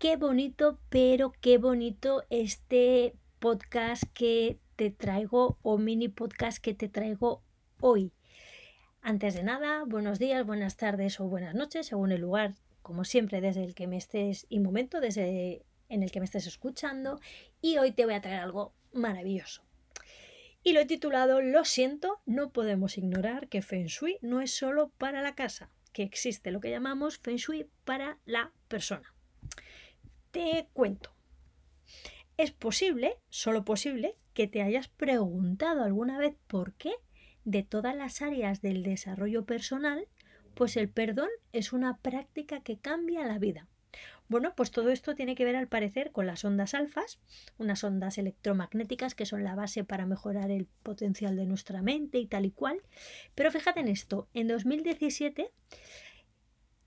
Qué bonito, pero qué bonito este podcast que te traigo o mini podcast que te traigo hoy. Antes de nada, buenos días, buenas tardes o buenas noches, según el lugar, como siempre, desde el que me estés y momento, desde en el que me estés escuchando. Y hoy te voy a traer algo maravilloso. Y lo he titulado Lo siento, no podemos ignorar que Feng Shui no es solo para la casa, que existe lo que llamamos Feng Shui para la persona. Te cuento. Es posible, solo posible, que te hayas preguntado alguna vez por qué de todas las áreas del desarrollo personal, pues el perdón es una práctica que cambia la vida. Bueno, pues todo esto tiene que ver al parecer con las ondas alfas, unas ondas electromagnéticas que son la base para mejorar el potencial de nuestra mente y tal y cual. Pero fíjate en esto, en 2017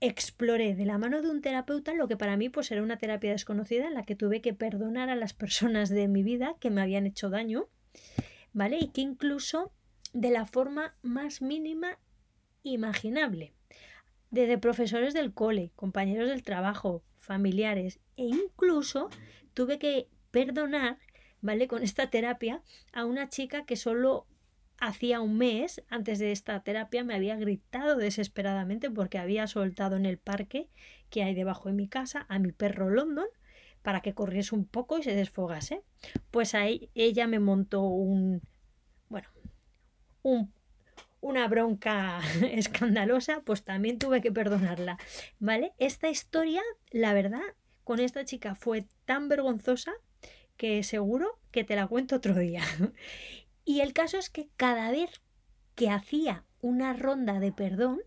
exploré de la mano de un terapeuta lo que para mí pues era una terapia desconocida en la que tuve que perdonar a las personas de mi vida que me habían hecho daño, ¿vale? Y que incluso de la forma más mínima imaginable. Desde profesores del cole, compañeros del trabajo, familiares e incluso tuve que perdonar, ¿vale? Con esta terapia a una chica que solo hacía un mes, antes de esta terapia, me había gritado desesperadamente porque había soltado en el parque que hay debajo de mi casa a mi perro London para que corriese un poco y se desfogase. Pues ahí ella me montó un, bueno, un, una bronca escandalosa, pues también tuve que perdonarla, ¿vale? Esta historia, la verdad, con esta chica fue tan vergonzosa que seguro que te la cuento otro día. Y el caso es que cada vez que hacía una ronda de perdón,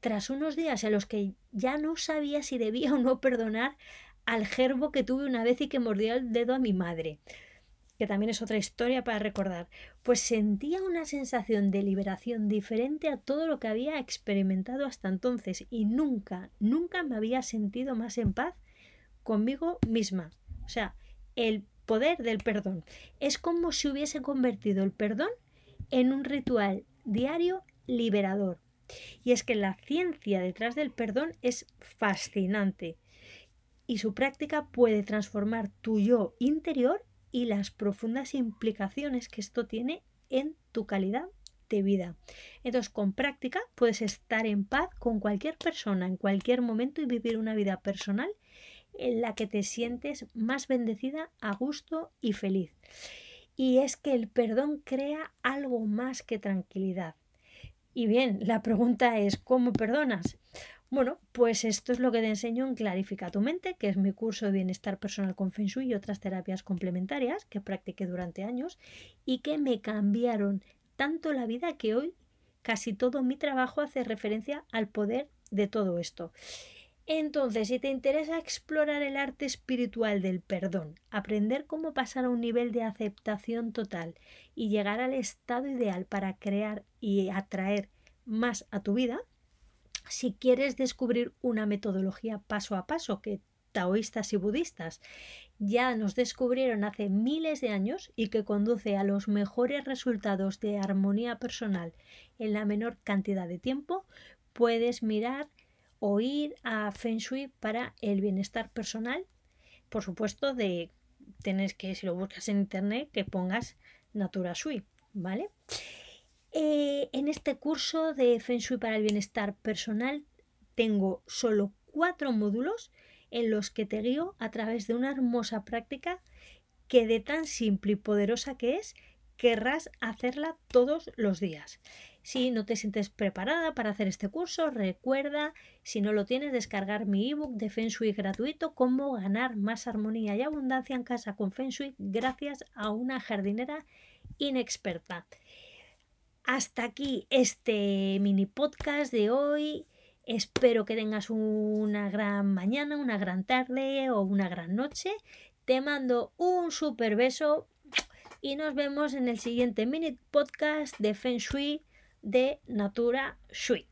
tras unos días en los que ya no sabía si debía o no perdonar al gerbo que tuve una vez y que mordió el dedo a mi madre, que también es otra historia para recordar, pues sentía una sensación de liberación diferente a todo lo que había experimentado hasta entonces y nunca, nunca me había sentido más en paz conmigo misma. O sea, el poder del perdón. Es como si hubiese convertido el perdón en un ritual diario liberador. Y es que la ciencia detrás del perdón es fascinante y su práctica puede transformar tu yo interior y las profundas implicaciones que esto tiene en tu calidad de vida. Entonces, con práctica puedes estar en paz con cualquier persona en cualquier momento y vivir una vida personal en la que te sientes más bendecida, a gusto y feliz. Y es que el perdón crea algo más que tranquilidad. Y bien, la pregunta es, ¿cómo perdonas? Bueno, pues esto es lo que te enseño en Clarifica tu mente, que es mi curso de bienestar personal con Feng Shui y otras terapias complementarias que practiqué durante años y que me cambiaron tanto la vida que hoy casi todo mi trabajo hace referencia al poder de todo esto. Entonces, si te interesa explorar el arte espiritual del perdón, aprender cómo pasar a un nivel de aceptación total y llegar al estado ideal para crear y atraer más a tu vida, si quieres descubrir una metodología paso a paso que taoístas y budistas ya nos descubrieron hace miles de años y que conduce a los mejores resultados de armonía personal en la menor cantidad de tiempo, puedes mirar o ir a Feng Shui para el bienestar personal. Por supuesto, de tener que, si lo buscas en internet, que pongas Natura Shui, ¿vale? Eh, en este curso de Feng Shui para el bienestar personal tengo solo cuatro módulos en los que te guío a través de una hermosa práctica que de tan simple y poderosa que es, querrás hacerla todos los días. Si no te sientes preparada para hacer este curso, recuerda, si no lo tienes, descargar mi ebook de Feng Shui gratuito, cómo ganar más armonía y abundancia en casa con Feng Shui gracias a una jardinera inexperta. Hasta aquí este mini podcast de hoy. Espero que tengas una gran mañana, una gran tarde o una gran noche. Te mando un super beso y nos vemos en el siguiente mini podcast de Feng Shui de Natura Shui.